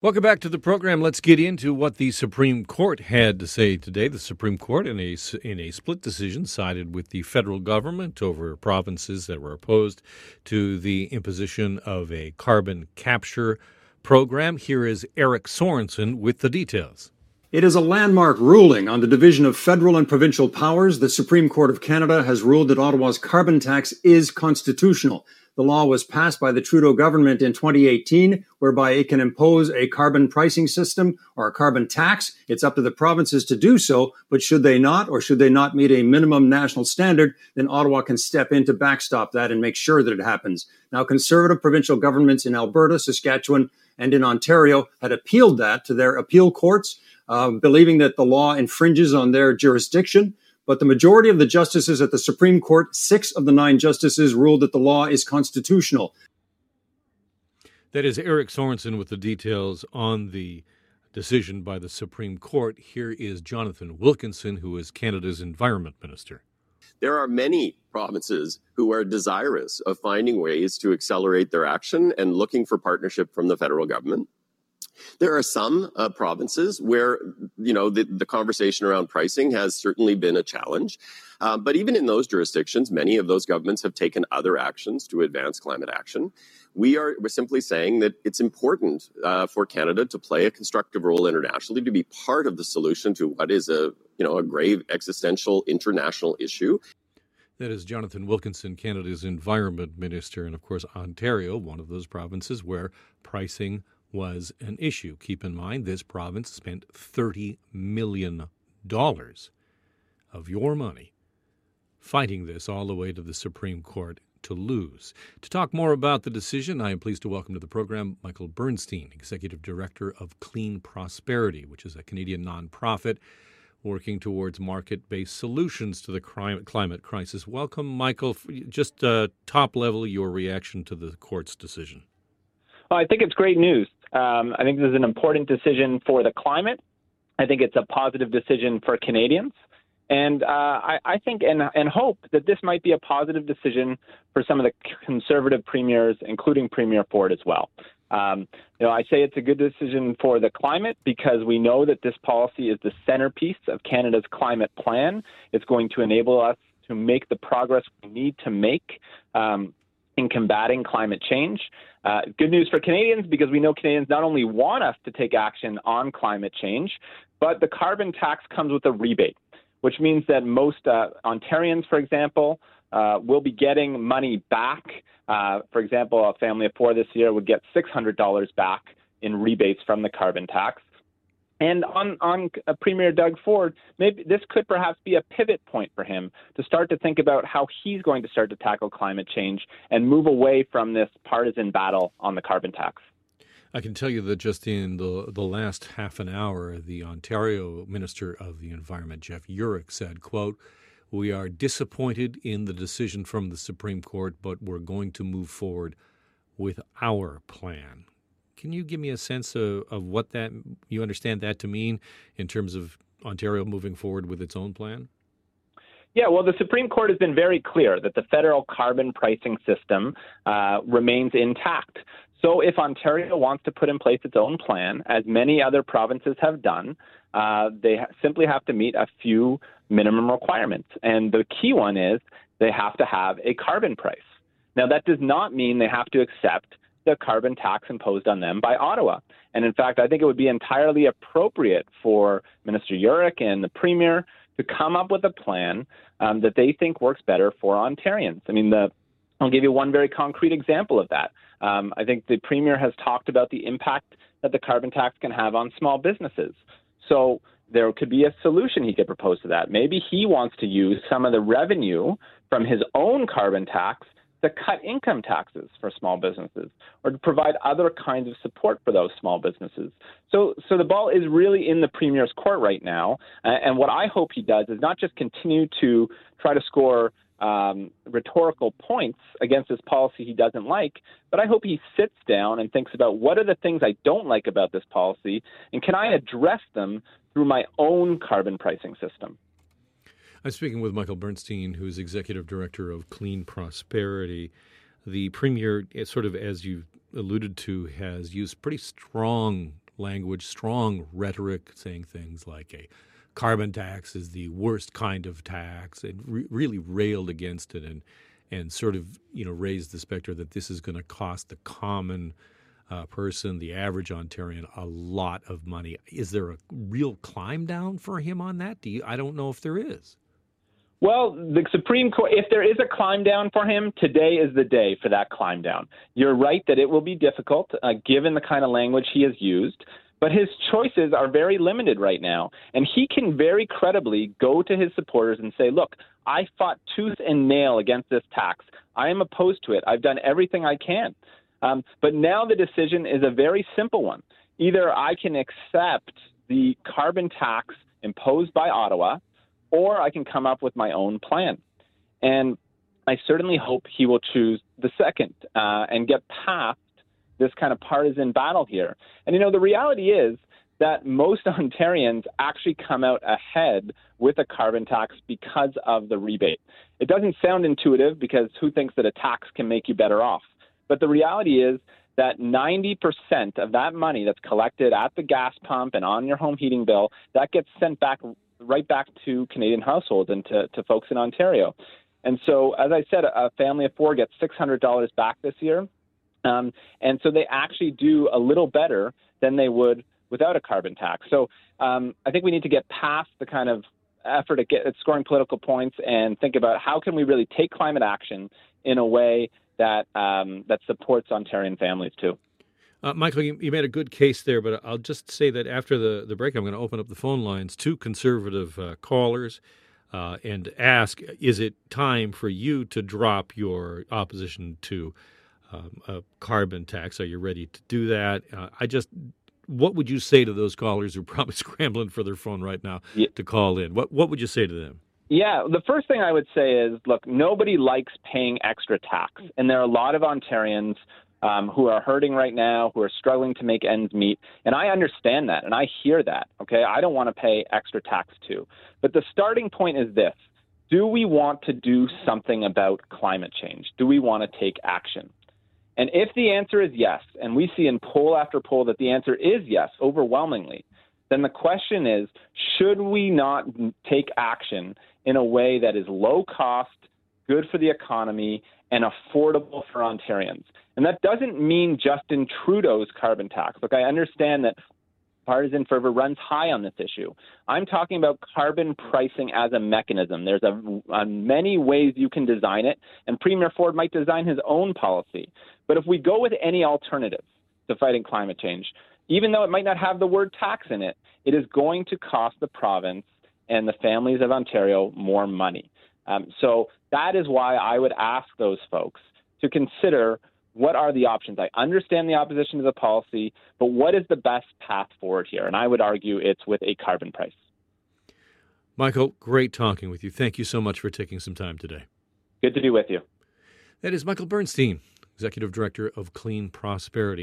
Welcome back to the program. Let's get into what the Supreme Court had to say today. The Supreme Court, in a in a split decision, sided with the federal government over provinces that were opposed to the imposition of a carbon capture program. Here is Eric Sorensen with the details. It is a landmark ruling on the division of federal and provincial powers. The Supreme Court of Canada has ruled that Ottawa's carbon tax is constitutional. The law was passed by the Trudeau government in 2018, whereby it can impose a carbon pricing system or a carbon tax. It's up to the provinces to do so, but should they not, or should they not meet a minimum national standard, then Ottawa can step in to backstop that and make sure that it happens. Now, conservative provincial governments in Alberta, Saskatchewan, and in Ontario had appealed that to their appeal courts, uh, believing that the law infringes on their jurisdiction. But the majority of the justices at the Supreme Court, six of the nine justices, ruled that the law is constitutional. That is Eric Sorensen with the details on the decision by the Supreme Court. Here is Jonathan Wilkinson, who is Canada's Environment Minister. There are many provinces who are desirous of finding ways to accelerate their action and looking for partnership from the federal government. There are some uh, provinces where, you know, the, the, conversation around pricing has certainly been a challenge. Uh, but even in those jurisdictions, many of those governments have taken other actions to advance climate action. We are we're simply saying that it's important uh, for Canada to play a constructive role internationally, to be part of the solution to what is a you know a grave existential international issue. That is Jonathan Wilkinson, Canada's Environment Minister, and of course Ontario, one of those provinces where pricing was an issue. Keep in mind, this province spent $30 million of your money fighting this all the way to the Supreme Court to lose. To talk more about the decision, I am pleased to welcome to the program Michael Bernstein, Executive Director of Clean Prosperity, which is a Canadian nonprofit working towards market based solutions to the climate crisis. Welcome, Michael. Just uh, top level, your reaction to the court's decision. I think it's great news. Um, I think this is an important decision for the climate. I think it's a positive decision for Canadians. And uh, I, I, think and, and hope that this might be a positive decision for some of the conservative premiers, including Premier Ford as well. Um, you know, I say it's a good decision for the climate because we know that this policy is the centerpiece of Canada's climate plan. It's going to enable us to make the progress we need to make um, in combating climate change. Uh, good news for Canadians because we know Canadians not only want us to take action on climate change, but the carbon tax comes with a rebate, which means that most uh, Ontarians, for example, uh, will be getting money back. Uh, for example, a family of four this year would get $600 back in rebates from the carbon tax. And on on uh, Premier Doug Ford, maybe this could perhaps be a pivot point for him to start to think about how he's going to start to tackle climate change and move away from this partisan battle on the carbon tax. I can tell you that just in the the last half an hour, the Ontario Minister of the Environment, Jeff Yurek, said, "quote." We are disappointed in the decision from the Supreme Court, but we're going to move forward with our plan. Can you give me a sense of, of what that you understand that to mean in terms of Ontario moving forward with its own plan? Yeah, well, the Supreme Court has been very clear that the federal carbon pricing system uh, remains intact. So, if Ontario wants to put in place its own plan, as many other provinces have done, uh, they ha- simply have to meet a few minimum requirements. And the key one is they have to have a carbon price. Now, that does not mean they have to accept the carbon tax imposed on them by Ottawa. And in fact, I think it would be entirely appropriate for Minister Yurek and the Premier to come up with a plan um, that they think works better for Ontarians. I mean, the, I'll give you one very concrete example of that. Um, I think the Premier has talked about the impact that the carbon tax can have on small businesses. So there could be a solution he could propose to that. Maybe he wants to use some of the revenue from his own carbon tax to cut income taxes for small businesses or to provide other kinds of support for those small businesses. So, so the ball is really in the premier's court right now. and what I hope he does is not just continue to try to score um, rhetorical points against this policy he doesn't like, but I hope he sits down and thinks about what are the things I don't like about this policy and can I address them through my own carbon pricing system. I'm speaking with Michael Bernstein, who's executive director of Clean Prosperity. The premier, sort of as you alluded to, has used pretty strong language, strong rhetoric, saying things like a carbon tax is the worst kind of tax, and re- really railed against it and and sort of you know raised the specter that this is going to cost the common uh, person, the average Ontarian, a lot of money. Is there a real climb down for him on that? Do you? I don't know if there is. Well, the Supreme Court, if there is a climb down for him, today is the day for that climb down. You're right that it will be difficult uh, given the kind of language he has used, but his choices are very limited right now. And he can very credibly go to his supporters and say, look, I fought tooth and nail against this tax. I am opposed to it. I've done everything I can. Um, but now the decision is a very simple one. Either I can accept the carbon tax imposed by Ottawa or I can come up with my own plan. And I certainly hope he will choose the second uh, and get past this kind of partisan battle here. And you know, the reality is that most Ontarians actually come out ahead with a carbon tax because of the rebate. It doesn't sound intuitive because who thinks that a tax can make you better off? But the reality is that 90% of that money that's collected at the gas pump and on your home heating bill, that gets sent back right back to Canadian households and to, to folks in Ontario. And so, as I said, a family of four gets $600 back this year. Um, and so they actually do a little better than they would without a carbon tax. So um, I think we need to get past the kind of effort at, get, at scoring political points and think about how can we really take climate action in a way that um, that supports Ontarian families too. Uh, Michael, you, you, made a good case there, but I'll just say that after the, the break, I'm going to open up the phone lines to conservative uh, callers uh, and ask Is it time for you to drop your opposition to um, a carbon tax? Are you ready to do that? Uh, I just, what would you say to those callers who are probably scrambling for their phone right now yeah. to call in? What, what would you say to them? Yeah, the first thing I would say is look, nobody likes paying extra tax. And there are a lot of Ontarians um, who are hurting right now, who are struggling to make ends meet. And I understand that and I hear that. Okay. I don't want to pay extra tax too. But the starting point is this Do we want to do something about climate change? Do we want to take action? And if the answer is yes, and we see in poll after poll that the answer is yes, overwhelmingly, then the question is should we not take action in a way that is low cost, good for the economy, and affordable for Ontarians? And that doesn't mean Justin Trudeau's carbon tax. Look, I understand that partisan fervor runs high on this issue. I'm talking about carbon pricing as a mechanism. There's a, a, many ways you can design it, and Premier Ford might design his own policy. But if we go with any alternative to fighting climate change, even though it might not have the word tax in it, it is going to cost the province and the families of Ontario more money. Um, so that is why I would ask those folks to consider what are the options. I understand the opposition to the policy, but what is the best path forward here? And I would argue it's with a carbon price. Michael, great talking with you. Thank you so much for taking some time today. Good to be with you. That is Michael Bernstein, Executive Director of Clean Prosperity.